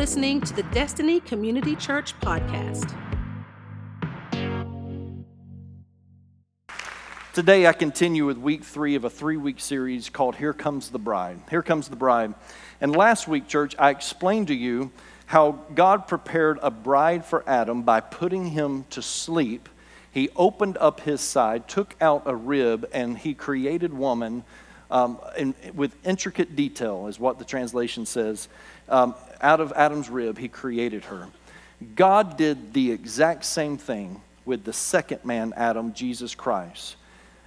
listening to the Destiny Community Church podcast. Today, I continue with week three of a three week series called Here Comes the Bride. Here Comes the Bride. And last week, church, I explained to you how God prepared a bride for Adam by putting him to sleep. He opened up his side, took out a rib, and he created woman um, in, with intricate detail, is what the translation says. Um, out of Adam's rib, he created her. God did the exact same thing with the second man, Adam, Jesus Christ.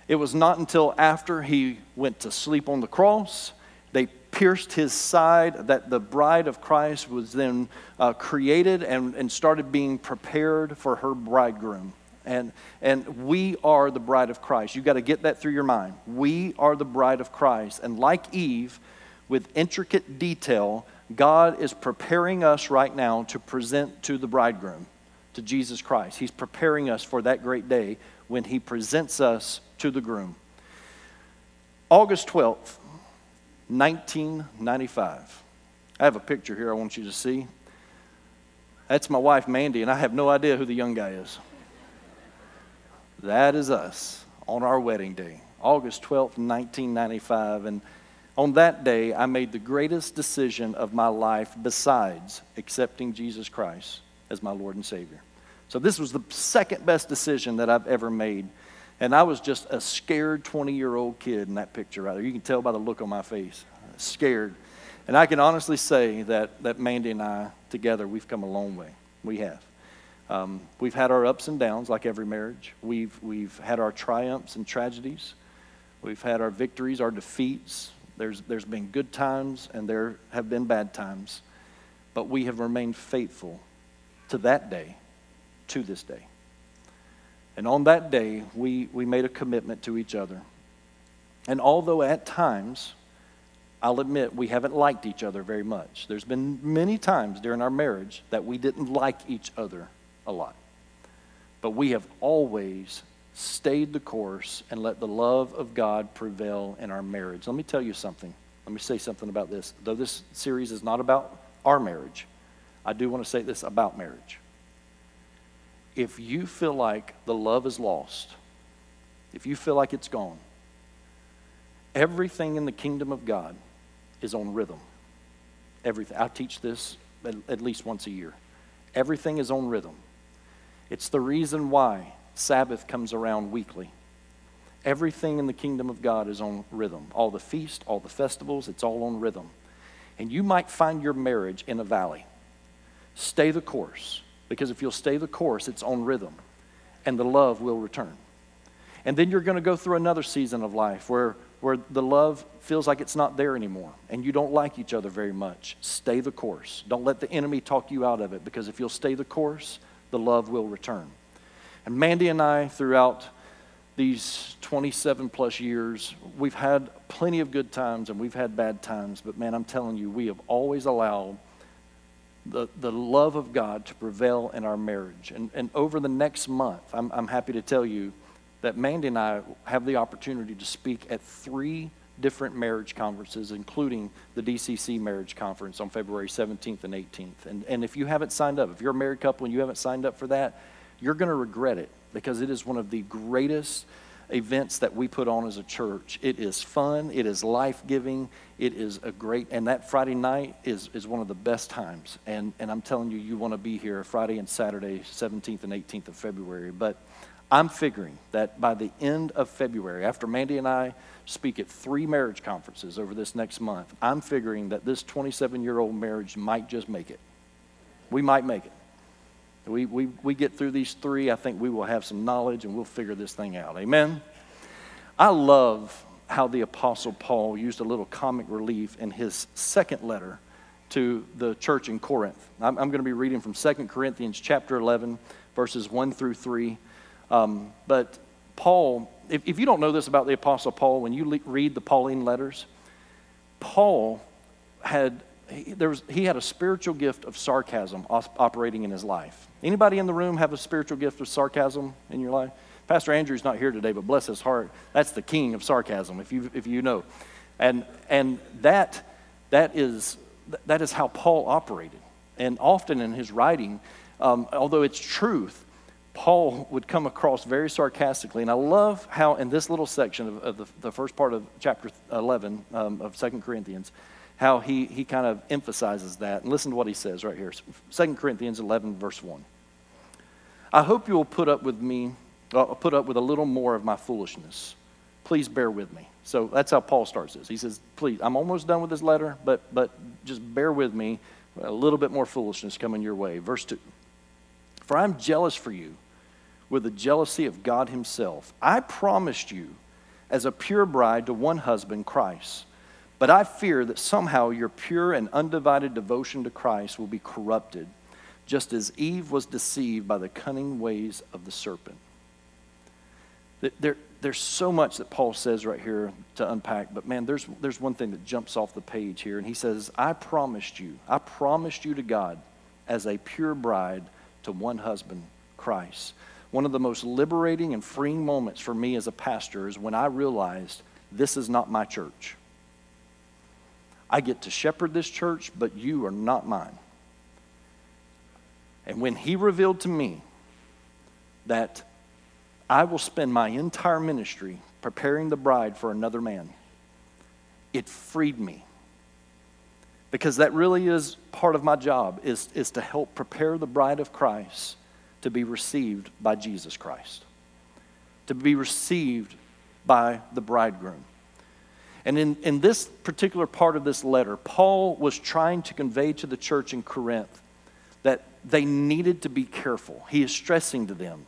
It was not until after he went to sleep on the cross, they pierced his side, that the bride of Christ was then uh, created and, and started being prepared for her bridegroom. And, and we are the bride of Christ. You've got to get that through your mind. We are the bride of Christ. And like Eve, with intricate detail, God is preparing us right now to present to the bridegroom, to Jesus Christ. He's preparing us for that great day when he presents us to the groom. August 12th, 1995. I have a picture here I want you to see. That's my wife, Mandy, and I have no idea who the young guy is. That is us on our wedding day, August 12th, 1995. And on that day, I made the greatest decision of my life besides accepting Jesus Christ as my Lord and Savior. So, this was the second best decision that I've ever made. And I was just a scared 20 year old kid in that picture right there. You can tell by the look on my face. Scared. And I can honestly say that, that Mandy and I, together, we've come a long way. We have. Um, we've had our ups and downs, like every marriage. We've, we've had our triumphs and tragedies. We've had our victories, our defeats. There's, there's been good times and there have been bad times. But we have remained faithful to that day, to this day. And on that day, we, we made a commitment to each other. And although at times, I'll admit, we haven't liked each other very much, there's been many times during our marriage that we didn't like each other a lot. But we have always stayed the course and let the love of God prevail in our marriage. Let me tell you something. Let me say something about this. Though this series is not about our marriage, I do want to say this about marriage. If you feel like the love is lost, if you feel like it's gone, everything in the kingdom of God is on rhythm. Everything. I teach this at least once a year. Everything is on rhythm. It's the reason why Sabbath comes around weekly. Everything in the kingdom of God is on rhythm. All the feasts, all the festivals, it's all on rhythm. And you might find your marriage in a valley. Stay the course, because if you'll stay the course, it's on rhythm, and the love will return. And then you're going to go through another season of life where, where the love feels like it's not there anymore, and you don't like each other very much. Stay the course. Don't let the enemy talk you out of it, because if you'll stay the course, the love will return. And Mandy and I, throughout these 27 plus years, we've had plenty of good times and we've had bad times, but man, I'm telling you, we have always allowed the, the love of God to prevail in our marriage. And, and over the next month, I'm, I'm happy to tell you that Mandy and I have the opportunity to speak at three different marriage conferences, including the DCC Marriage Conference on February 17th and 18th. And, and if you haven't signed up, if you're a married couple and you haven't signed up for that, you're going to regret it because it is one of the greatest events that we put on as a church. It is fun, it is life giving, it is a great, and that Friday night is, is one of the best times. And, and I'm telling you, you want to be here Friday and Saturday, 17th and 18th of February. But I'm figuring that by the end of February, after Mandy and I speak at three marriage conferences over this next month, I'm figuring that this 27 year old marriage might just make it. We might make it. We, we, we get through these three, I think we will have some knowledge and we'll figure this thing out. Amen? I love how the Apostle Paul used a little comic relief in his second letter to the church in Corinth. I'm, I'm going to be reading from 2 Corinthians chapter 11, verses 1 through 3. Um, but Paul, if, if, you don't know this about the Apostle Paul, when you le- read the Pauline letters, Paul had he, there was, he had a spiritual gift of sarcasm operating in his life. Anybody in the room have a spiritual gift of sarcasm in your life? Pastor Andrew's not here today, but bless his heart, that's the king of sarcasm, if you, if you know. And, and that, that, is, that is how Paul operated. And often in his writing, um, although it's truth, Paul would come across very sarcastically. And I love how, in this little section of, of the, the, first part of chapter 11 um, of 2 Corinthians, how he, he kind of emphasizes that. And listen to what he says right here 2 Corinthians 11, verse 1. I hope you will put up with me, uh, put up with a little more of my foolishness. Please bear with me. So that's how Paul starts this. He says, Please, I'm almost done with this letter, but, but just bear with me. A little bit more foolishness coming your way. Verse 2 For I'm jealous for you with the jealousy of God Himself. I promised you as a pure bride to one husband, Christ. But I fear that somehow your pure and undivided devotion to Christ will be corrupted, just as Eve was deceived by the cunning ways of the serpent. There, there's so much that Paul says right here to unpack, but man, there's, there's one thing that jumps off the page here. And he says, I promised you, I promised you to God as a pure bride to one husband, Christ. One of the most liberating and freeing moments for me as a pastor is when I realized this is not my church. I get to shepherd this church, but you are not mine. And when he revealed to me that I will spend my entire ministry preparing the bride for another man. It freed me. Because that really is part of my job is, is to help prepare the bride of Christ to be received by Jesus Christ. To be received by the bridegroom. And in, in this particular part of this letter, Paul was trying to convey to the church in Corinth that they needed to be careful. He is stressing to them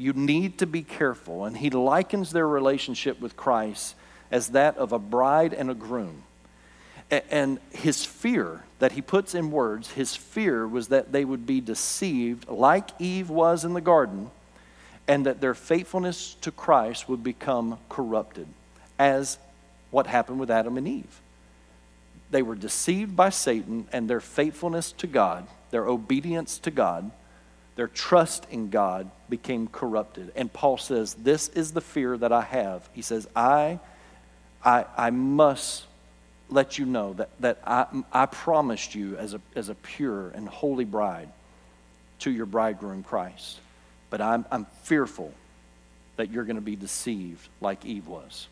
you need to be careful. And he likens their relationship with Christ as that of a bride and a groom. And his fear that he puts in words, his fear was that they would be deceived like Eve was in the garden, and that their faithfulness to Christ would become corrupted, as what happened with Adam and Eve. They were deceived by Satan, and their faithfulness to God, their obedience to God, their trust in God became corrupted. And Paul says, This is the fear that I have. He says, I, I, I must let you know that, that I, I promised you as a, as a pure and holy bride to your bridegroom Christ. But I'm, I'm fearful that you're going to be deceived like Eve was.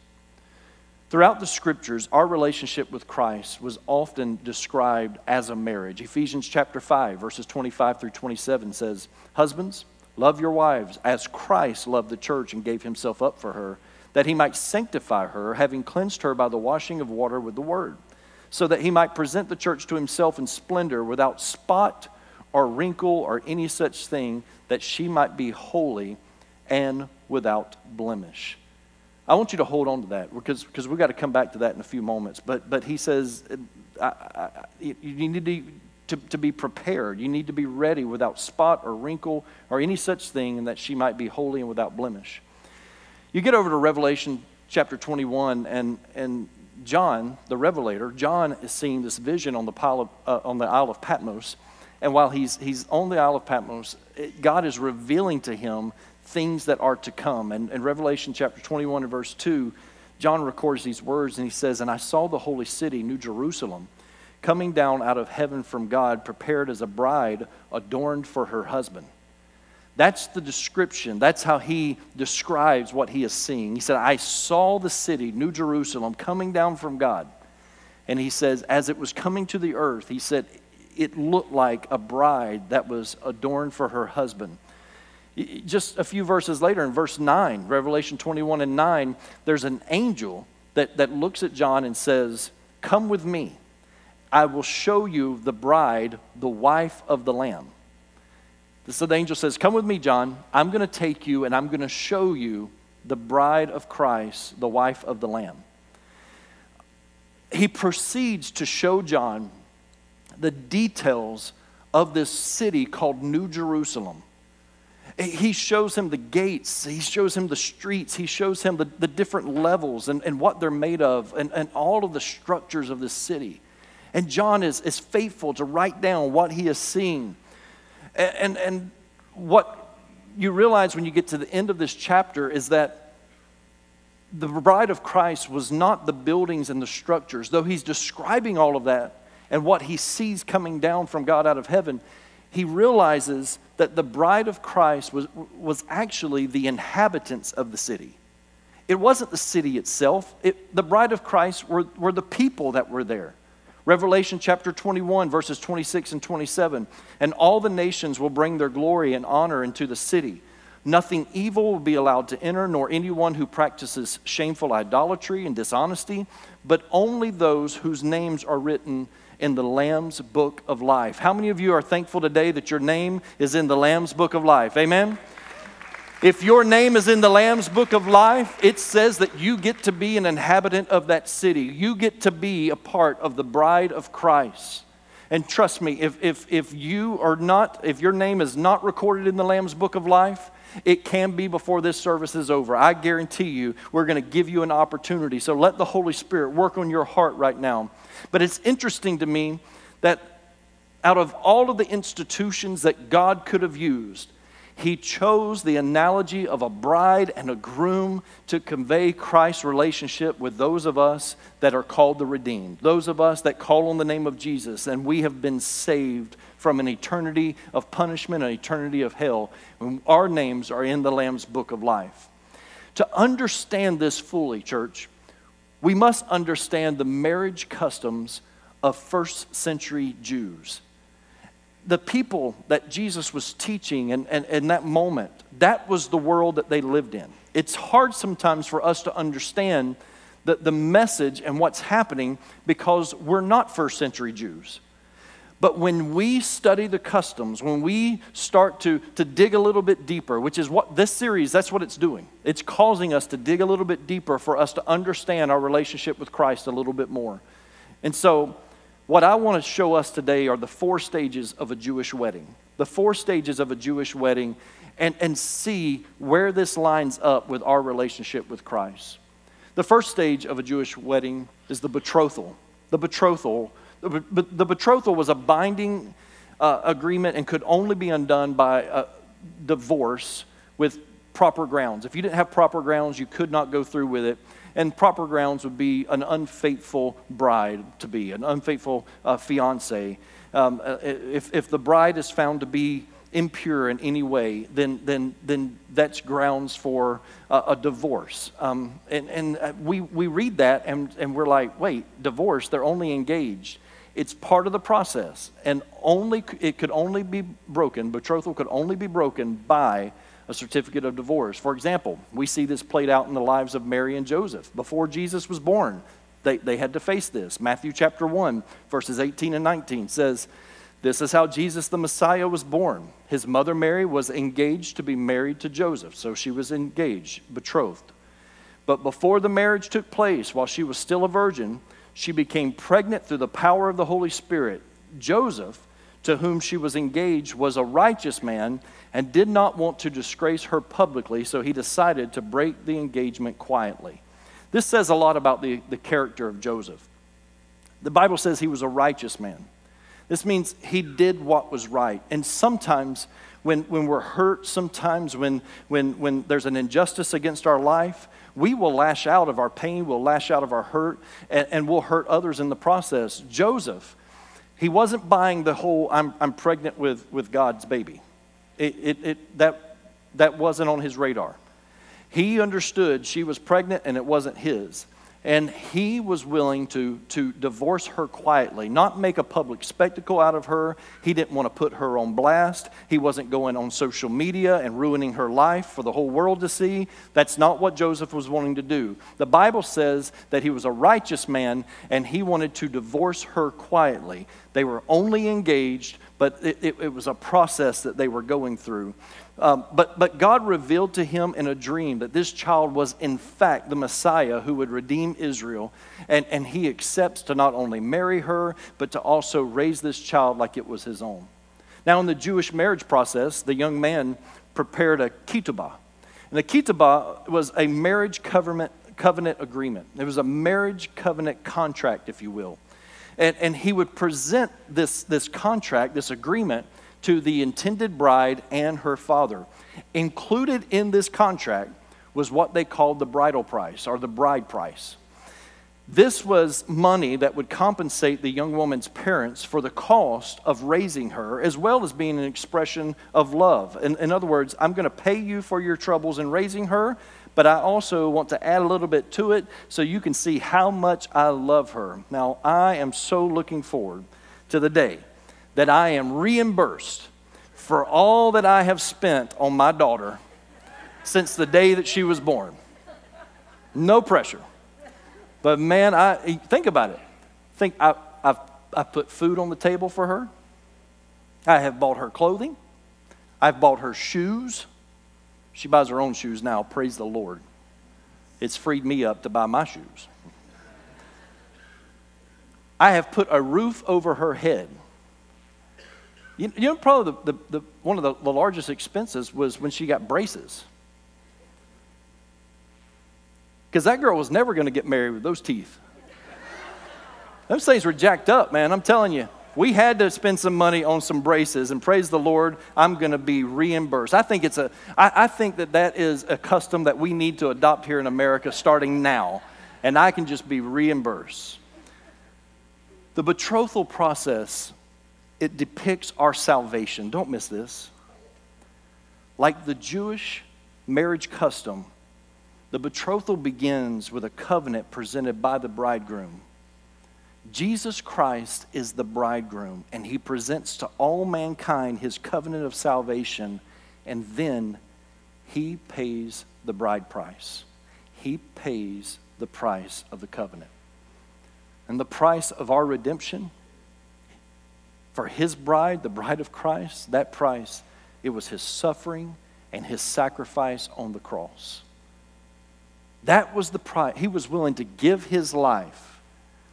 Throughout the scriptures, our relationship with Christ was often described as a marriage. Ephesians chapter 5, verses 25 through 27 says, Husbands, love your wives as Christ loved the church and gave himself up for her, that he might sanctify her, having cleansed her by the washing of water with the word, so that he might present the church to himself in splendor, without spot or wrinkle or any such thing, that she might be holy and without blemish. I want you to hold on to that because, because we've got to come back to that in a few moments. But, but he says, I, I, you need to, to, to be prepared. You need to be ready without spot or wrinkle or any such thing, and that she might be holy and without blemish. You get over to Revelation chapter 21, and, and John, the Revelator, John is seeing this vision on the, of, uh, on the Isle of Patmos. And while he's, he's on the Isle of Patmos, it, God is revealing to him things that are to come. And in Revelation chapter 21 and verse 2, John records these words and he says, And I saw the holy city, New Jerusalem, coming down out of heaven from God, prepared as a bride adorned for her husband. That's the description. That's how he describes what he is seeing. He said, I saw the city, New Jerusalem, coming down from God. And he says, as it was coming to the earth, he said, it looked like a bride that was adorned for her husband. Just a few verses later, in verse 9, Revelation 21 and 9, there's an angel that, that looks at John and says, Come with me. I will show you the bride, the wife of the Lamb. So the angel says, Come with me, John. I'm going to take you and I'm going to show you the bride of Christ, the wife of the Lamb. He proceeds to show John the details of this city called New Jerusalem he shows him the gates, he shows him the streets, he shows him the, the different levels and, and what they're made of, and, and all of the structures of the city. And John is, is faithful to write down what he has seen. And, and, and what you realize when you get to the end of this chapter is that the bride of Christ was not the buildings and the structures, though he's describing all of that and what he sees coming down from God out of heaven, he realizes that the bride of Christ was, was actually the inhabitants of the city. It wasn't the city itself, it, the bride of Christ were, were the people that were there. Revelation chapter 21, verses 26 and 27. And all the nations will bring their glory and honor into the city. Nothing evil will be allowed to enter, nor anyone who practices shameful idolatry and dishonesty, but only those whose names are written in the Lamb's book of life. How many of you are thankful today that your name is in the Lamb's book of life? Amen? If your name is in the Lamb's book of life, it says that you get to be an inhabitant of that city. You get to be a part of the bride of Christ. And trust me, if, if, if you are not, if your name is not recorded in the Lamb's book of life, it can be before this service is over. I guarantee you, we're going to give you an opportunity. So let the Holy Spirit work on your heart right now. But it's interesting to me that out of all of the institutions that God could have used, he chose the analogy of a bride and a groom to convey Christ's relationship with those of us that are called the redeemed, those of us that call on the name of Jesus, and we have been saved from an eternity of punishment, an eternity of hell, when our names are in the Lamb's book of life. To understand this fully, church, we must understand the marriage customs of first century Jews the people that Jesus was teaching in, in, in, that moment, that was the world that they lived in. It's hard sometimes for us to understand the, the message and what's happening because we're not first century Jews. But when we study the customs, when we start to, to dig a little bit deeper, which is what this series, that's what it's doing. It's causing us to dig a little bit deeper for us to understand our relationship with Christ a little bit more. And so, what I want to show us today are the four stages of a Jewish wedding. The four stages of a Jewish wedding, and, and see where this lines up with our relationship with Christ. The first stage of a Jewish wedding is the betrothal. The betrothal. The, betrothal was a binding uh, agreement and could only be undone by a divorce with proper grounds. If you didn't have proper grounds, you could not go through with it and proper grounds would be an unfaithful bride to be, an unfaithful uh, fiance. Um, uh, if, if the bride is found to be impure in any way, then, then, then that's grounds for uh, a divorce. Um, and and uh, we, we read that and, and we're like, wait, divorce, they're only engaged. It's part of the process. And only it could only be broken, betrothal could only be broken by a certificate of divorce. For example, we see this played out in the lives of Mary and Joseph. Before Jesus was born, they, they had to face this. Matthew chapter 1, verses 18 and 19 says, This is how Jesus the Messiah was born. His mother Mary was engaged to be married to Joseph, so she was engaged, betrothed. But before the marriage took place, while she was still a virgin, she became pregnant through the power of the Holy Spirit. Joseph, to whom she was engaged, was a righteous man and did not want to disgrace her publicly, so he decided to break the engagement quietly. This says a lot about the, the character of Joseph. The Bible says he was a righteous man. This means he did what was right. And sometimes when, when we're hurt, sometimes when, when, when there's an injustice against our life, we will lash out of our pain, we'll lash out of our hurt, and, and we'll hurt others in the process. Joseph, he wasn't buying the whole I'm, I'm pregnant with, with God's baby. It, it, it, that, that wasn't on his radar. He understood she was pregnant and it wasn't his. And he was willing to, to divorce her quietly, not make a public spectacle out of her. He didn't want to put her on blast. He wasn't going on social media and ruining her life for the whole world to see. That's not what Joseph was wanting to do. The Bible says that he was a righteous man and he wanted to divorce her quietly. They were only engaged, but it, it, it was a process that they were going through. Um, but, but God revealed to him in a dream that this child was, in fact, the Messiah who would redeem Israel. And, and he accepts to not only marry her, but to also raise this child like it was his own. Now, in the Jewish marriage process, the young man prepared a ketubah. And the ketubah was a marriage covenant, covenant agreement, it was a marriage covenant contract, if you will. And, and he would present this, this contract, this agreement, to the intended bride and her father. Included in this contract was what they called the bridal price or the bride price. This was money that would compensate the young woman's parents for the cost of raising her, as well as being an expression of love. In, in other words, I'm going to pay you for your troubles in raising her, but I also want to add a little bit to it so you can see how much I love her. Now, I am so looking forward to the day that I am reimbursed for all that I have spent on my daughter since the day that she was born. No pressure. But man, I think about it. Think I, I've, i put food on the table for her. I have bought her clothing. I've bought her shoes. She buys her own shoes now, praise the Lord. It's freed me up to buy my shoes. I have put a roof over her head. You, you know, probably the, the, the, one of the, the largest expenses was when she got braces. Because that girl was never going to get married with those teeth. Those things were jacked up, man. I'm telling you. We had to spend some money on some braces, and praise the Lord, I'm going to be reimbursed. I think it's a, I, I think that that is a custom that we need to adopt here in America starting now, and I can just be reimbursed. The betrothal process, it depicts our salvation. Don't miss this. Like the Jewish marriage custom, the betrothal begins with a covenant presented by the bridegroom. Jesus Christ is the bridegroom, and he presents to all mankind his covenant of salvation, and then he pays the bride price. He pays the price of the covenant. And the price of our redemption for his bride, the bride of Christ, that price, it was his suffering and his sacrifice on the cross. That was the price. He was willing to give his life,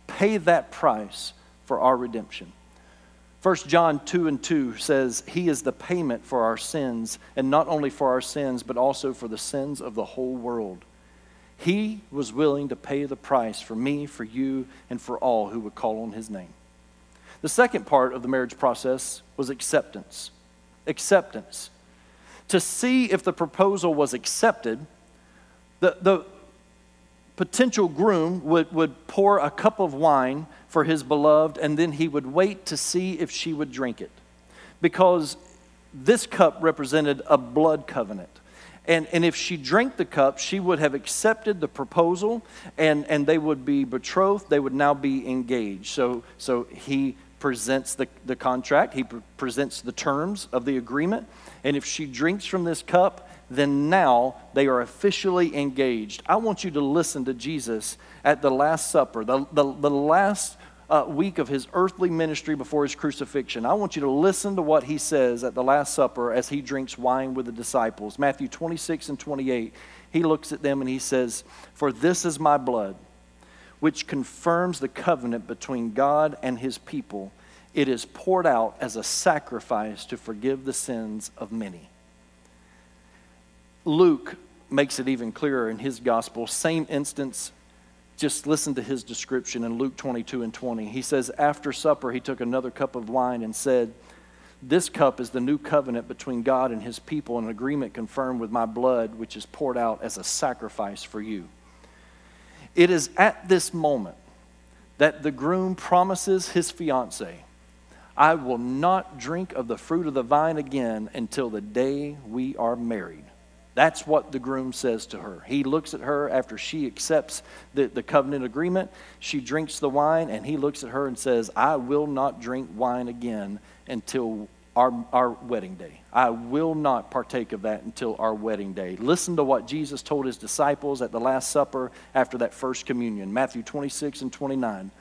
pay that price for our redemption. 1 John 2 and 2 says, He is the payment for our sins, and not only for our sins, but also for the sins of the whole world. He was willing to pay the price for me, for you, and for all who would call on His name. The second part of the marriage process was acceptance. Acceptance. To see if the proposal was accepted, the, the, potential groom would, would pour a cup of wine for his beloved, and then he would wait to see if she would drink it. Because this cup represented a blood covenant. And, and if she drank the cup, she would have accepted the proposal and, and they would be betrothed. They would now be engaged. So, so he presents the, the contract, he pre- presents the terms of the agreement. And if she drinks from this cup, then now they are officially engaged. I want you to listen to Jesus at the Last Supper, the, the, the last uh, week of his earthly ministry before his crucifixion. I want you to listen to what he says at the Last Supper as he drinks wine with the disciples. Matthew 26 and 28, he looks at them and he says, For this is my blood, which confirms the covenant between God and his people. It is poured out as a sacrifice to forgive the sins of many. Luke makes it even clearer in his gospel. Same instance, just listen to his description in Luke 22 and 20. He says, After supper, he took another cup of wine and said, This cup is the new covenant between God and his people, an agreement confirmed with my blood, which is poured out as a sacrifice for you. It is at this moment that the groom promises his fiancee, I will not drink of the fruit of the vine again until the day we are married. That's what the groom says to her. He looks at her after she accepts the, the covenant agreement. She drinks the wine, and he looks at her and says, I will not drink wine again until our, our wedding day. I will not partake of that until our wedding day. Listen to what Jesus told his disciples at the Last Supper after that first communion Matthew 26 and 29.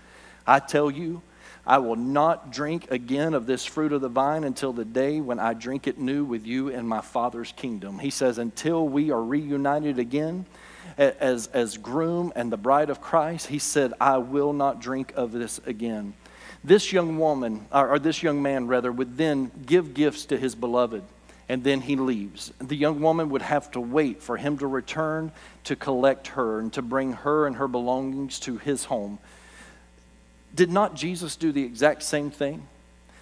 I tell you, I will not drink again of this fruit of the vine until the day when I drink it new with you in my Father's kingdom. He says, until we are reunited again as, as groom and the bride of Christ, he said, I will not drink of this again. This young woman, or, or this young man rather, would then give gifts to his beloved and then he leaves. The young woman would have to wait for him to return to collect her and to bring her and her belongings to his home. Did not Jesus do the exact same thing?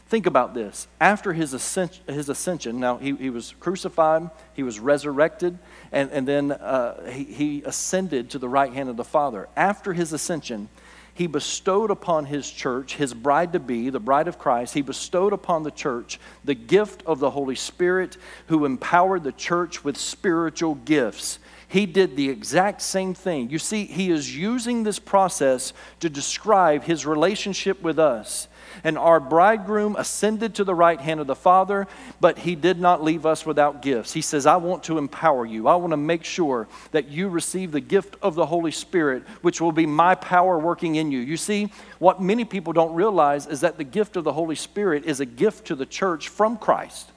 Think about this. After his ascension, his ascension now he, he was crucified, he was resurrected, and, and then uh, he, he ascended to the right hand of the Father. After his ascension, he bestowed upon his church, his bride to be, the bride of Christ, he bestowed upon the church the gift of the Holy Spirit, who empowered the church with spiritual gifts. He did the exact same thing. You see, he is using this process to describe his relationship with us. And our bridegroom ascended to the right hand of the Father, but he did not leave us without gifts. He says, I want to empower you. I want to make sure that you receive the gift of the Holy Spirit, which will be my power working in you. You see, what many people don't realize is that the gift of the Holy Spirit is a gift to the church from Christ.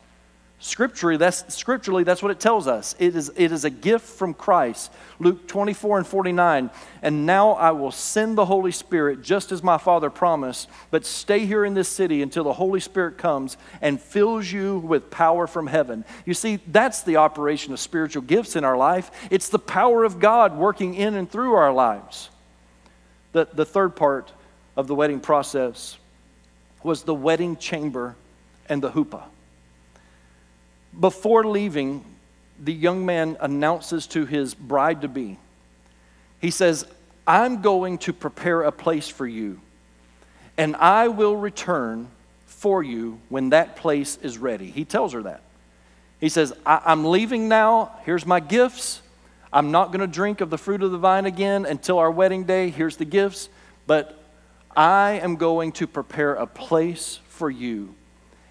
Scripturally that's, scripturally, that's what it tells us. It is, it is a gift from Christ. Luke 24 and 49. And now I will send the Holy Spirit just as my Father promised, but stay here in this city until the Holy Spirit comes and fills you with power from heaven. You see, that's the operation of spiritual gifts in our life. It's the power of God working in and through our lives. The, the third part of the wedding process was the wedding chamber and the chuppah. Before leaving, the young man announces to his bride to be, he says, I'm going to prepare a place for you, and I will return for you when that place is ready. He tells her that. He says, I- am leaving now. Here's my gifts. I'm not going to drink of the fruit of the vine again until our wedding day. Here's the gifts. But I am going to prepare a place for you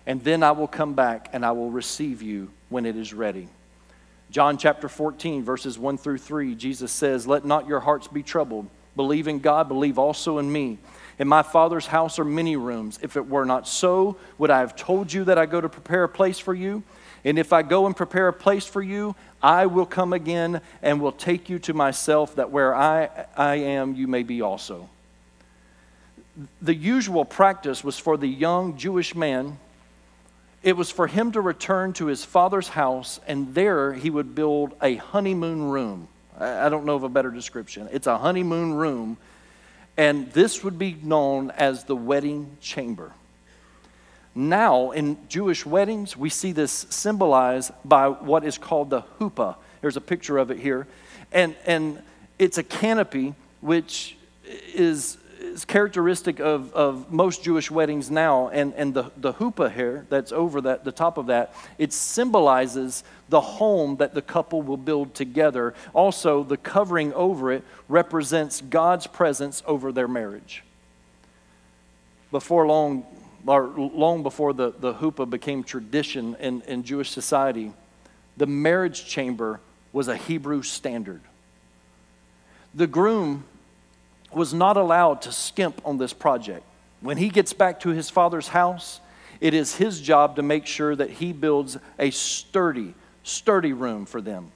and then I will come back and I will receive you when it is ready. John chapter 14, verses 1 through 3, Jesus says, Let not your hearts be troubled. Believe in God, believe also in me. In my Father's house are many rooms. If it were not so, would I have told you that I go to prepare a place for you? And if I go and prepare a place for you, I will come again and will take you to myself, that where I, I am, you may be also. The usual practice was for the young Jewish man it was for him to return to his father's house, and there he would build a honeymoon room. I don't know of a better description. It's a honeymoon room, and this would be known as the wedding chamber. Now, in Jewish weddings, we see this symbolized by what is called the chuppah. There's a picture of it here. And, and it's a canopy which is is characteristic of, of most Jewish weddings now, and, and the, the chuppah here that's over that, the top of that, it symbolizes the home that the couple will build together. Also, the covering over it represents God's presence over their marriage. Before long, or long before the, the chuppah became tradition in, in Jewish society, the marriage chamber was a Hebrew standard. The groom was not allowed to skimp on this project. When he gets back to his father's house, it is his job to make sure that he builds a sturdy, sturdy room for them.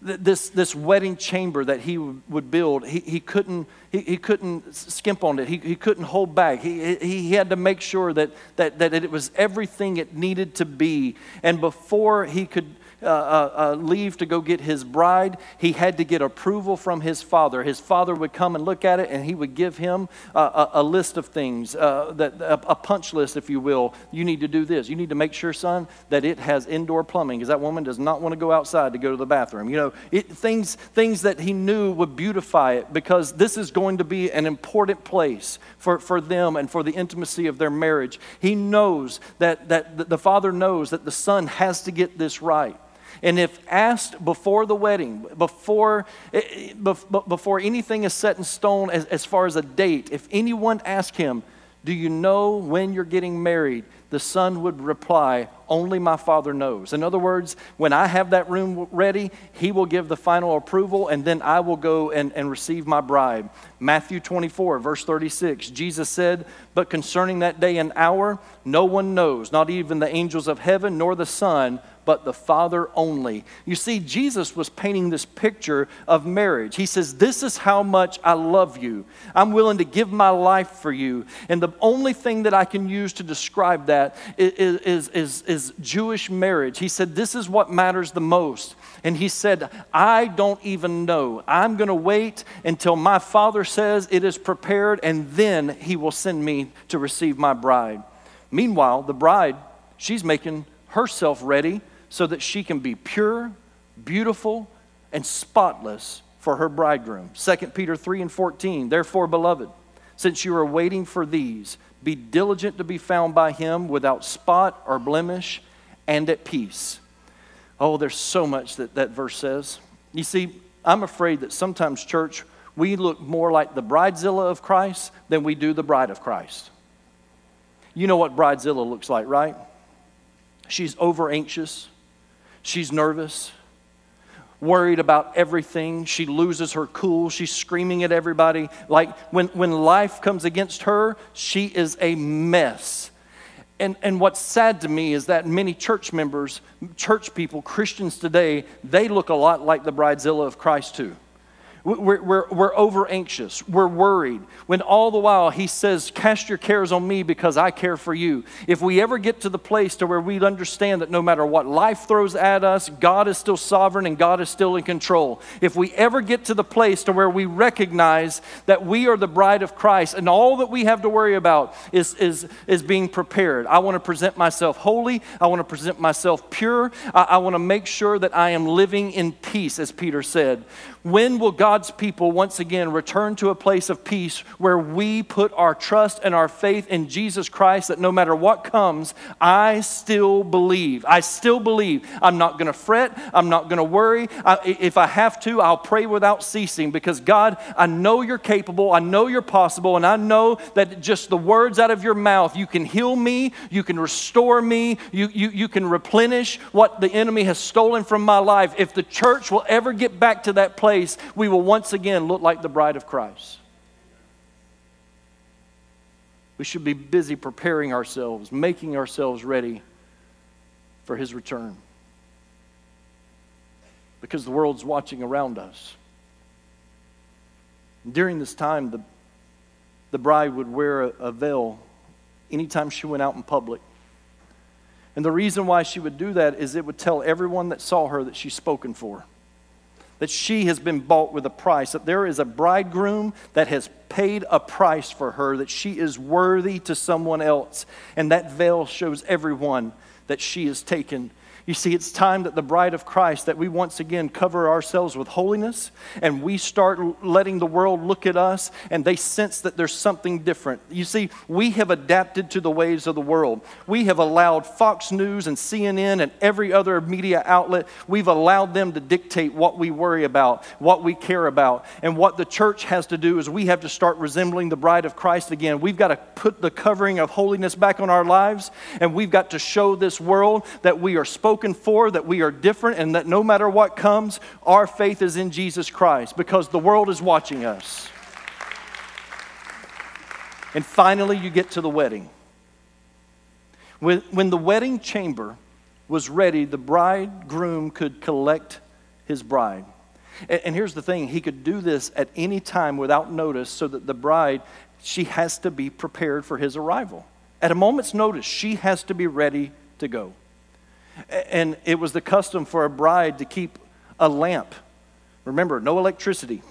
This, this wedding chamber that he would build, he, he, couldn't, he, he couldn't skimp on it. He, he couldn't hold back. He, he had to make sure that, that, that it was everything it needed to be. And before he could uh, uh, uh, leave to go get his bride, he had to get approval from his father. His father would come and look at it, and he would give him a, a list of things, uh, that a, a, punch list, if you will. You need to do this. You need to make sure, son, that it has indoor plumbing, because that woman does not want to go outside to go to the bathroom. You know, it, things things that he knew would beautify it, because this is going to be an important place for, for them and for the intimacy of their marriage. He knows that that the father knows that the son has to get this right. And if asked before the wedding, before, eh, eh, before anything is set in stone as, as far as a date, if anyone asked him, Do you know when you're getting married? the son would reply, Only my father knows. In other words, when I have that room ready, he will give the final approval, and then I will go and, and receive my bride. Matthew 24, verse 36, Jesus said, But concerning that day and hour, no one knows, not even the angels of heaven nor the Son but the Father only. You see, Jesus was painting this picture of marriage. He says, This is how much I love you. I'm willing to give my life for you. And the only thing that I can use to describe that is, is, is, is Jewish marriage. He said, This is what matters the most. And he said, I don't even know. I'm going to wait until my Father says it is prepared, and then he will send me to receive my bride. Meanwhile, the bride, she's making herself ready so that she can be pure, beautiful, and spotless for her bridegroom. 2 Peter 3 and 14. Therefore, beloved, since you are waiting for these, be diligent to be found by him without spot or blemish and at peace. Oh, there's so much that that verse says. You see, I'm afraid that sometimes, church, we look more like the bridezilla of Christ than we do the bride of Christ. You know what bridezilla looks like, right? She's over anxious, she's nervous, worried about everything. She loses her cool. She's screaming at everybody. Like when, when life comes against her, she is a mess. And, and what's sad to me is that many church members, church people, Christians today, they look a lot like the bridezilla of Christ too. We're, we're, we're over anxious. We're worried. When all the while he says, Cast your cares on me because I care for you. If we ever get to the place to where we understand that no matter what life throws at us, God is still sovereign and God is still in control. If we ever get to the place to where we recognize that we are the bride of Christ and all that we have to worry about is, is, is being prepared. I want to present myself holy. I want to present myself pure. I, I want to make sure that I am living in peace, as Peter said. When will God's people once again return to a place of peace where we put our trust and our faith in Jesus Christ that no matter what comes, I still believe. I still believe. I'm not going to fret. I'm not going to worry. I, if I have to, I'll pray without ceasing because God, I know you're capable. I know you're possible. And I know that just the words out of your mouth, you can heal me, you can restore me, you, you, you can replenish what the enemy has stolen from my life. If the church will ever get back to that place, place, we will once again look like the bride of Christ. We should be busy preparing ourselves, making ourselves ready for his return. Because the world's watching around us. During this time, the, the bride would wear a, a veil anytime she went out in public. And the reason why she would do that is it would tell everyone that saw her that she's spoken for that she has been bought with a price, that there is a bridegroom that has paid a price for her, that she is worthy to someone else. And that veil shows everyone that she is taken you see, it's time that the bride of Christ, that we once again cover ourselves with holiness and we start letting the world look at us and they sense that there's something different. You see, we have adapted to the ways of the world. We have allowed Fox News and CNN and every other media outlet, we've allowed them to dictate what we worry about, what we care about. And what the church has to do is we have to start resembling the bride of Christ again. We've got to put the covering of holiness back on our lives and we've got to show this world that we are spoken for, that we are different, and that no matter what comes, our faith is in Jesus Christ because the world is watching us. And finally, you get to the wedding. When, when the wedding chamber was ready, the bridegroom could collect his bride. And here's the thing he could do this at any time without notice so that the bride, she has to be prepared for his arrival. At a moment's notice, she has to be ready to go. And it was the custom for a bride to keep a lamp. Remember, no electricity.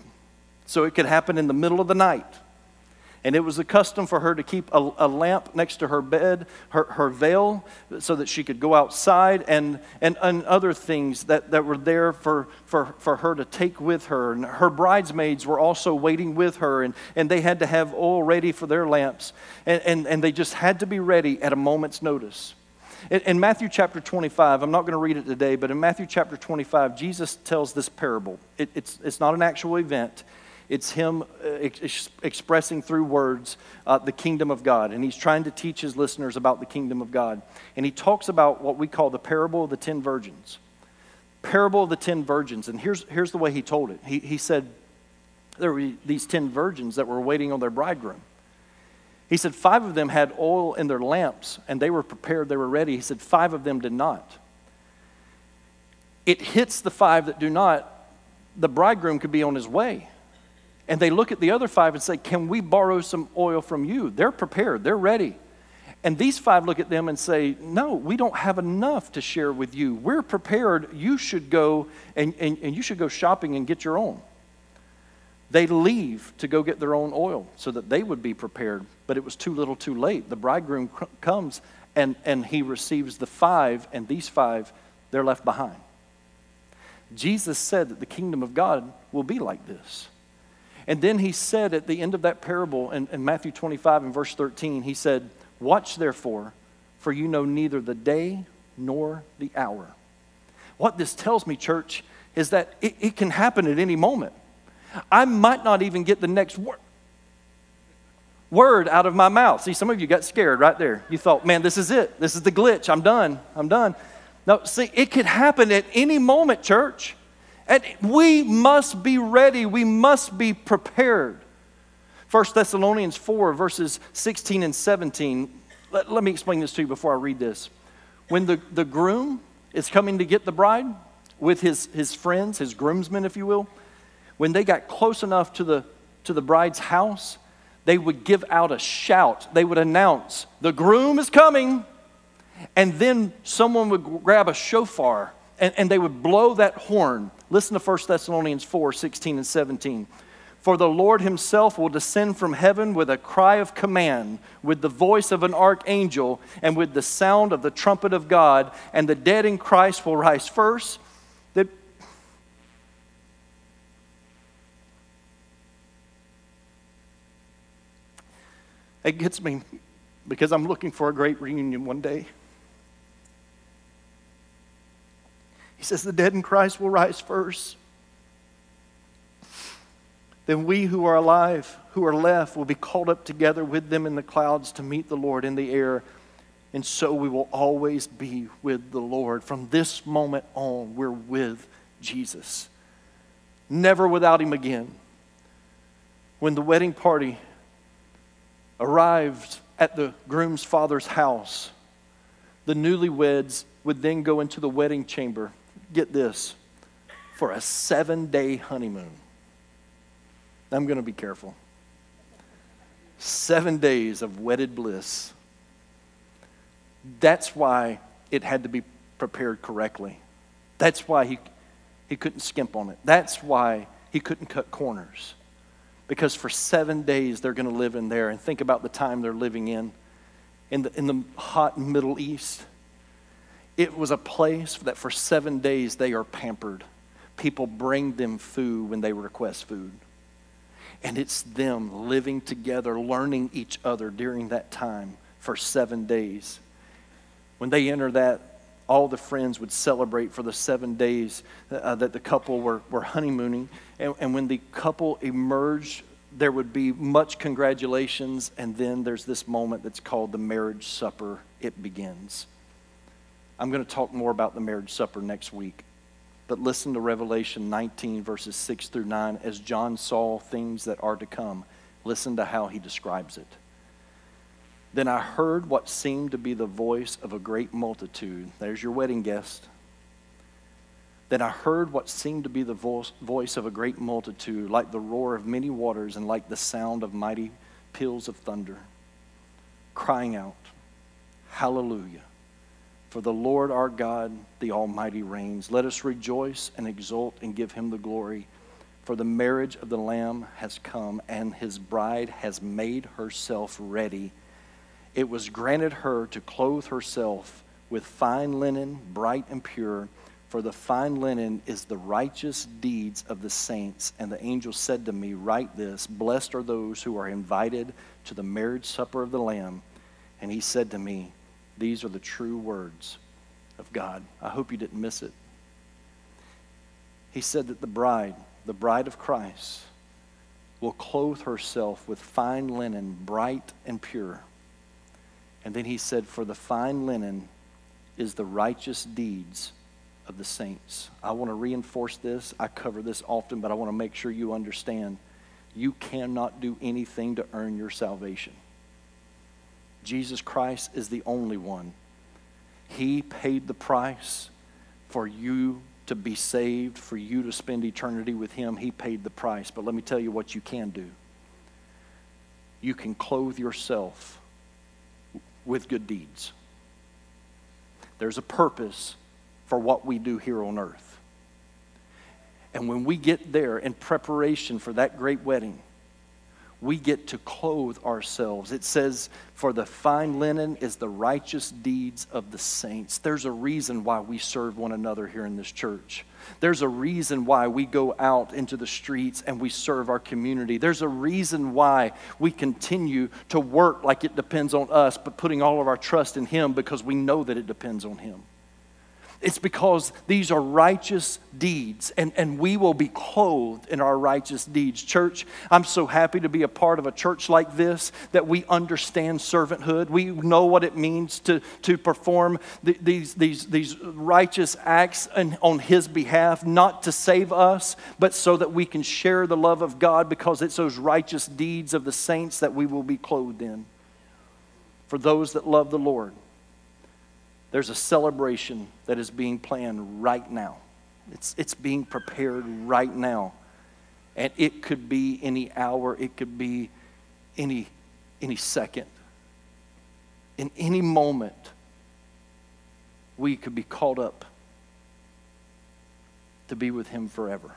So it could happen in the middle of the night. And it was the custom for her to keep a, a, lamp next to her bed, her, her veil, so that she could go outside, and, and, and other things that, that were there for, for, for her to take with her. And her bridesmaids were also waiting with her, and, and they had to have oil ready for their lamps. And, and, and they just had to be ready at a moment's notice. In, Matthew chapter 25, I'm not going to read it today, but in Matthew chapter 25, Jesus tells this parable. It, it's, it's not an actual event, it's him uh, ex- expressing through words uh, the kingdom of God. And he's trying to teach his listeners about the kingdom of God. And he talks about what we call the parable of the ten virgins. Parable of the ten virgins. And here's, here's the way he told it he, he said, There were these ten virgins that were waiting on their bridegroom. He said five of them had oil in their lamps and they were prepared, they were ready. He said five of them did not. It hits the five that do not, the bridegroom could be on his way. And they look at the other five and say, Can we borrow some oil from you? They're prepared, they're ready. And these five look at them and say, No, we don't have enough to share with you. We're prepared. You should go and, and, and you should go shopping and get your own. They leave to go get their own oil so that they would be prepared, but it was too little too late. The bridegroom comes and, and he receives the five, and these five, they're left behind. Jesus said that the kingdom of God will be like this. And then he said at the end of that parable in, in Matthew 25 and verse 13, he said, Watch therefore, for you know neither the day nor the hour. What this tells me, church, is that it, it can happen at any moment. I might not even get the next word word out of my mouth. See, some of you got scared right there. You thought, man, this is it. This is the glitch. I'm done. I'm done. No, see, it could happen at any moment, church. And we must be ready. We must be prepared. 1 Thessalonians 4, verses 16 and 17. Let, let me explain this to you before I read this. When the, the groom is coming to get the bride with his, his friends, his groomsmen, if you will, when they got close enough to the, to the bride's house, they would give out a shout. They would announce, The groom is coming. And then someone would grab a shofar and, and they would blow that horn. Listen to 1 Thessalonians 4 16 and 17. For the Lord himself will descend from heaven with a cry of command, with the voice of an archangel, and with the sound of the trumpet of God, and the dead in Christ will rise first. It gets me because I'm looking for a great reunion one day. He says, The dead in Christ will rise first. Then we who are alive, who are left, will be called up together with them in the clouds to meet the Lord in the air. And so we will always be with the Lord. From this moment on, we're with Jesus. Never without Him again. When the wedding party arrived at the groom's father's house, the newlyweds would then go into the wedding chamber get this, for a seven day honeymoon. I'm going to be careful. Seven days of wedded bliss. That's why it had to be prepared correctly. That's why he, he couldn't skimp on it. That's why he couldn't cut corners. Because for seven days they're going to live in there and think about the time they're living in, in the, in the hot Middle East. It was a place that for seven days they are pampered. People bring them food when they request food. And it's them living together, learning each other during that time for seven days. When they enter that, all the friends would celebrate for the seven days uh, that the couple were, were honeymooning. And, and when the couple emerged, there would be much congratulations. And then there's this moment that's called the marriage supper. It begins. I'm going to talk more about the marriage supper next week. But listen to Revelation 19, verses 6 through 9. As John saw things that are to come, listen to how he describes it. Then I heard what seemed to be the voice of a great multitude. There's your wedding guest. Then I heard what seemed to be the voice of a great multitude, like the roar of many waters and like the sound of mighty peals of thunder, crying out, Hallelujah. For the Lord our God, the Almighty, reigns. Let us rejoice and exult and give him the glory. For the marriage of the Lamb has come, and his bride has made herself ready. It was granted her to clothe herself with fine linen, bright and pure. For the fine linen is the righteous deeds of the saints. And the angel said to me, Write this Blessed are those who are invited to the marriage supper of the Lamb. And he said to me, these are the true words of God. I hope you didn't miss it. He said that the bride, the bride of Christ, will clothe herself with fine linen, bright and pure. And then he said, For the fine linen is the righteous deeds of the saints. I want to reinforce this. I cover this often, but I want to make sure you understand you cannot do anything to earn your salvation. Jesus Christ is the only one. He paid the price for you to be saved, for you to spend eternity with Him. He paid the price. But let me tell you what you can do you can clothe yourself with good deeds. There's a purpose for what we do here on earth. And when we get there in preparation for that great wedding, we get to clothe ourselves. It says, For the fine linen is the righteous deeds of the saints. There's a reason why we serve one another here in this church. There's a reason why we go out into the streets and we serve our community. There's a reason why we continue to work like it depends on us, but putting all of our trust in Him because we know that it depends on Him. It's because these are righteous deeds, and, and we will be clothed in our righteous deeds. Church, I'm so happy to be a part of a church like this that we understand servanthood. We know what it means to, to perform the, these, these, these righteous acts in, on His behalf, not to save us, but so that we can share the love of God because it's those righteous deeds of the saints that we will be clothed in. For those that love the Lord, there's a celebration that is being planned right now. It's, it's being prepared right now. And it could be any hour, it could be any, any second. In any moment, we could be called up to be with Him forever.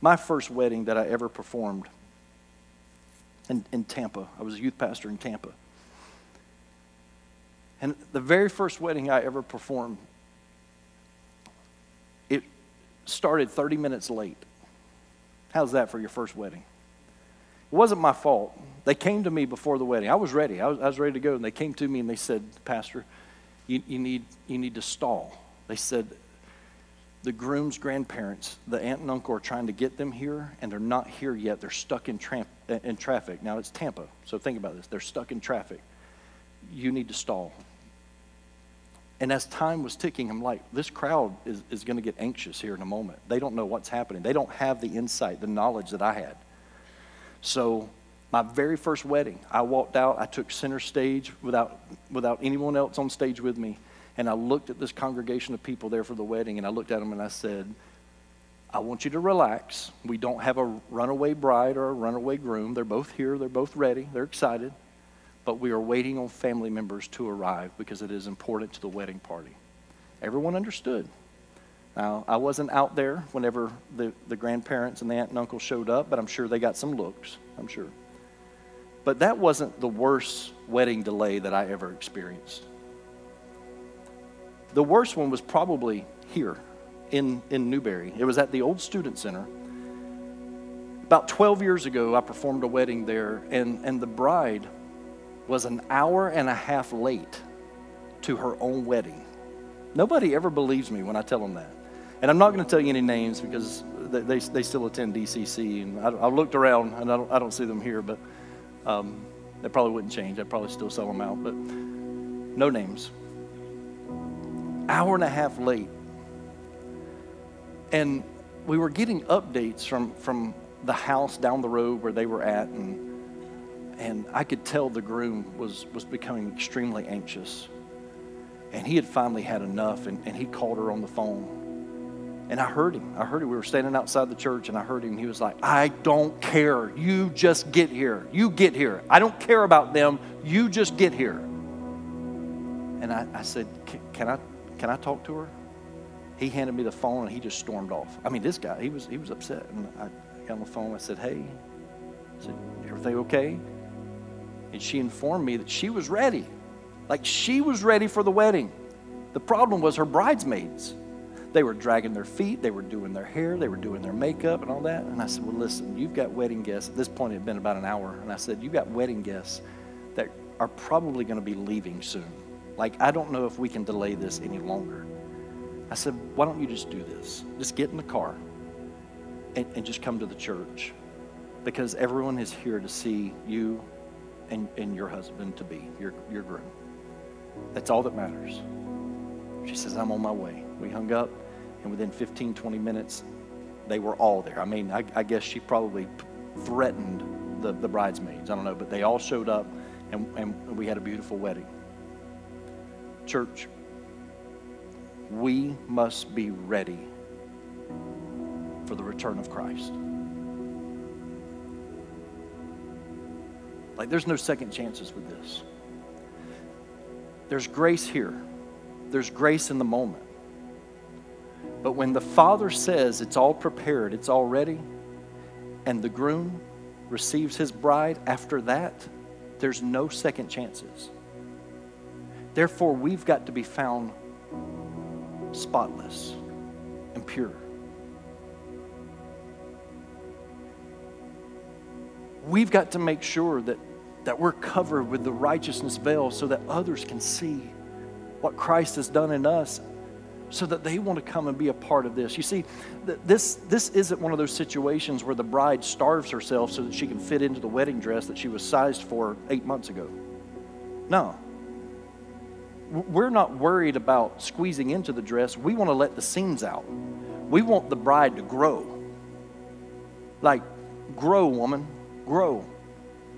My first wedding that I ever performed in, in Tampa, I was a youth pastor in Tampa. And the very first wedding I ever performed, it started 30 minutes late. How's that for your first wedding? It wasn't my fault. They came to me before the wedding. I was ready. I was, I was ready to go. And they came to me and they said, Pastor, you, you, need, you need to stall. They said, the groom's grandparents, the aunt and uncle, are trying to get them here, and they're not here yet. They're stuck in, in traffic. Now, it's Tampa, so think about this. They're stuck in traffic you need to stall. And as time was ticking, I'm like, this crowd is, is going to get anxious here in a moment. They don't know what's happening. They don't have the insight, the knowledge that I had. So, my very first wedding, I walked out, I took center stage without, without anyone else on stage with me. And I looked at this congregation of people there for the wedding, and I looked at them and I said, I want you to relax. We don't have a runaway bride or a runaway groom. They're both here, they're both ready, they're excited but we are waiting on family members to arrive because it is important to the wedding party. Everyone understood. Now, I wasn't out there whenever the, the grandparents and the aunt and uncle showed up, but I'm sure they got some looks, I'm sure. But that wasn't the worst wedding delay that I ever experienced. The worst one was probably here in, in Newberry. It was at the old student center. About 12 years ago, I performed a wedding there, and, and the bride was an hour and a half late to her own wedding. Nobody ever believes me when I tell them that. And I'm not going to tell you any names because they, they, they still attend DCC. And I, I, looked around and I don't, I don't see them here, but um, that probably wouldn't change. I'd probably still sell them out, but no names. Hour and a half late. And we were getting updates from, from the house down the road where they were at. And and I could tell the groom was, was becoming extremely anxious. And he had finally had enough, and, and he called her on the phone. And I heard him. I heard him. We were standing outside the church, and I heard him. He was like, I don't care. You just get here. You get here. I don't care about them. You just get here. And I, I said, can I, can I talk to her? He handed me the phone, and he just stormed off. I mean, this guy, he was, he was upset. And I got on the phone. I said, hey, I said, everything okay? And she informed me that she was ready. Like she was ready for the wedding. The problem was her bridesmaids. They were dragging their feet, they were doing their hair, they were doing their makeup and all that. And I said, Well, listen, you've got wedding guests. At this point, it had been about an hour. And I said, You've got wedding guests that are probably going to be leaving soon. Like, I don't know if we can delay this any longer. I said, Why don't you just do this? Just get in the car and, and just come to the church because everyone is here to see you and, and your husband to be, your, your groom. That's all that matters. She says, I'm on my way. We hung up, and within 15, 20 minutes, they were all there. I mean, I, I guess she probably threatened the, the bridesmaids. I don't know, but they all showed up, and, and we had a beautiful wedding. Church, we must be ready for the return of Christ. Like, there's no second chances with this. There's grace here, there's grace in the moment. But when the Father says it's all prepared, it's all ready, and the groom receives his bride, after that, there's no second chances. Therefore, we've got to be found spotless and pure. We've got to make sure that, that we're covered with the righteousness veil so that others can see what Christ has done in us so that they want to come and be a part of this. You see, this, this isn't one of those situations where the bride starves herself so that she can fit into the wedding dress that she was sized for eight months ago. No. We're not worried about squeezing into the dress. We want to let the seams out. We want the bride to grow. Like, grow, woman, grow.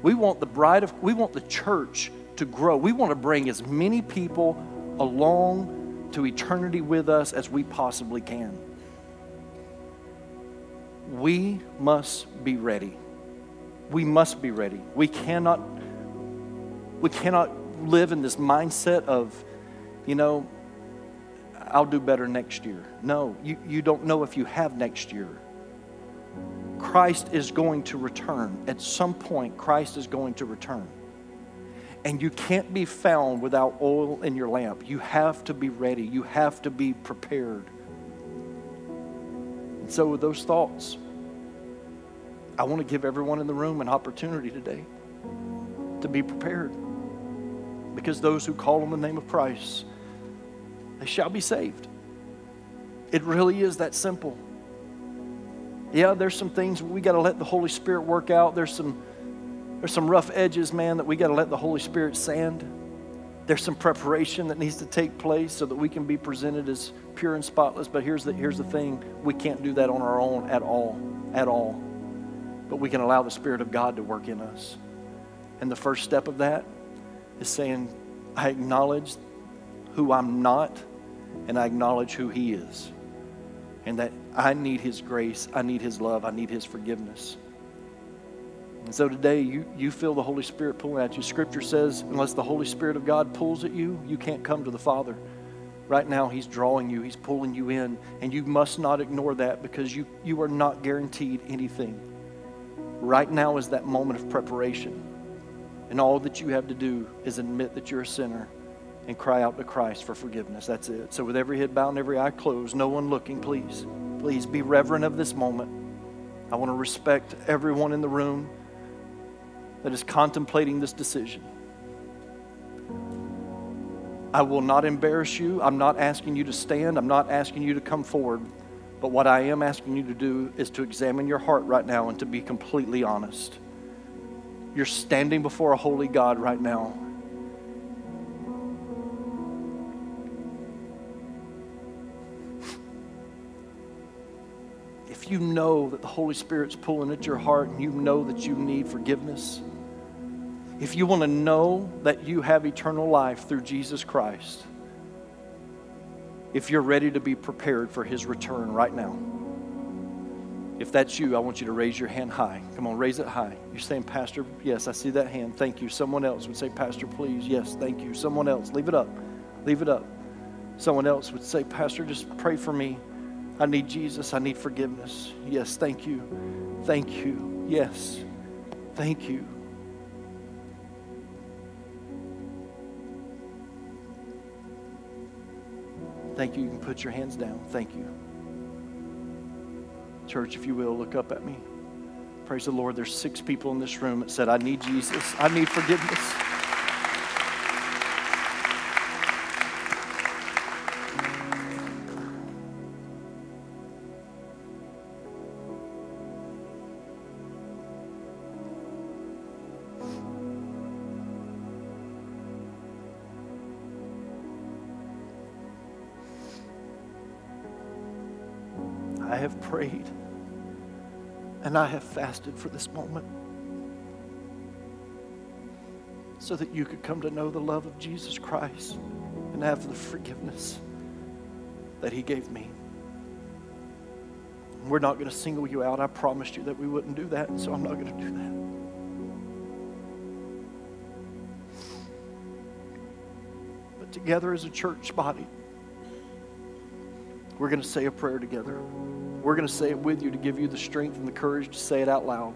We want the bride of, we want the church to grow. We want to bring as many people along to eternity with us as we possibly can. We must be ready. We must be ready. We cannot we cannot live in this mindset of, you know, I'll do better next year. No, you, you don't know if you have next year. Christ is going to return. At some point, Christ is going to return. And you can't be found without oil in your lamp. You have to be ready, you have to be prepared. And so, with those thoughts, I want to give everyone in the room an opportunity today to be prepared. Because those who call on the name of Christ, they shall be saved. It really is that simple. Yeah, there's some things we got to let the Holy Spirit work out. There's some there's some rough edges, man, that we got to let the Holy Spirit sand. There's some preparation that needs to take place so that we can be presented as pure and spotless. But here's the, here's the thing we can't do that on our own at all, at all. But we can allow the Spirit of God to work in us. And the first step of that is saying, I acknowledge who I'm not, and I acknowledge who He is. And that I need His grace, I need His love, I need His forgiveness. And so today, you, you feel the Holy Spirit pulling at you. Scripture says, unless the Holy Spirit of God pulls at you, you can't come to the Father. Right now, He's drawing you, He's pulling you in, and you must not ignore that because you, you are not guaranteed anything. Right now is that moment of preparation. And all that you have to do is admit that you're a sinner and cry out to Christ for forgiveness. That's it. So, with every head bowed and every eye closed, no one looking, please, please be reverent of this moment. I want to respect everyone in the room that is contemplating this decision. I will not embarrass you. I'm not asking you to stand. I'm not asking you to come forward. But what I am asking you to do is to examine your heart right now and to be completely honest. You're standing before a holy God right now. If you know that the Holy Spirit's pulling at your heart and you know that you need forgiveness, if you want to know that you have eternal life through Jesus Christ, if you're ready to be prepared for his return right now, if that's you, I want you to raise your hand high. Come on, raise it high. You're saying, Pastor, yes, I see that hand. Thank you. Someone else would say, Pastor, please. Yes, thank you. Someone else, leave it up. Leave it up. Someone else would say, Pastor, just pray for me. I need Jesus. I need forgiveness. Yes, thank you. Thank you. Yes, thank you. Thank you. You can put your hands down. Thank you. Church, if you will, look up at me. Praise the Lord. There's six people in this room that said, I need Jesus. I need forgiveness. Prayed and I have fasted for this moment so that you could come to know the love of Jesus Christ and have the forgiveness that He gave me. We're not going to single you out. I promised you that we wouldn't do that, so I'm not going to do that. But together as a church body, we're going to say a prayer together. We're going to say it with you to give you the strength and the courage to say it out loud.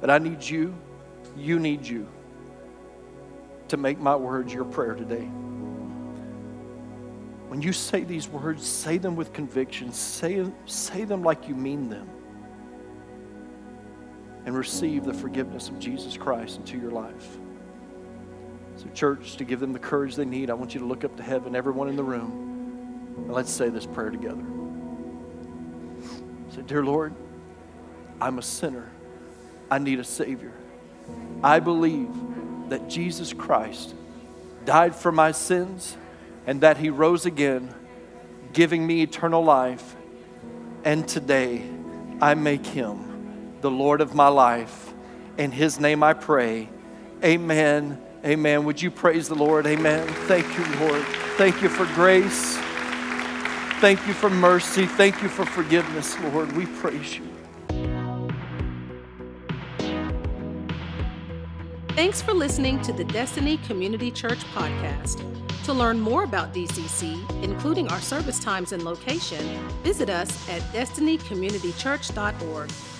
But I need you, you need you to make my words your prayer today. When you say these words, say them with conviction, say, say them like you mean them, and receive the forgiveness of Jesus Christ into your life. So, church, to give them the courage they need, I want you to look up to heaven, everyone in the room, and let's say this prayer together. Say, Dear Lord, I'm a sinner. I need a Savior. I believe that Jesus Christ died for my sins and that He rose again, giving me eternal life. And today, I make Him the Lord of my life. In His name I pray. Amen Amen. Would you praise the Lord? Amen. Thank you, Lord. Thank you for grace. Thank you for mercy. Thank you for forgiveness, Lord. We praise you. Thanks for listening to the Destiny Community Church podcast. To learn more about DCC, including our service times and location, visit us at destinycommunitychurch.org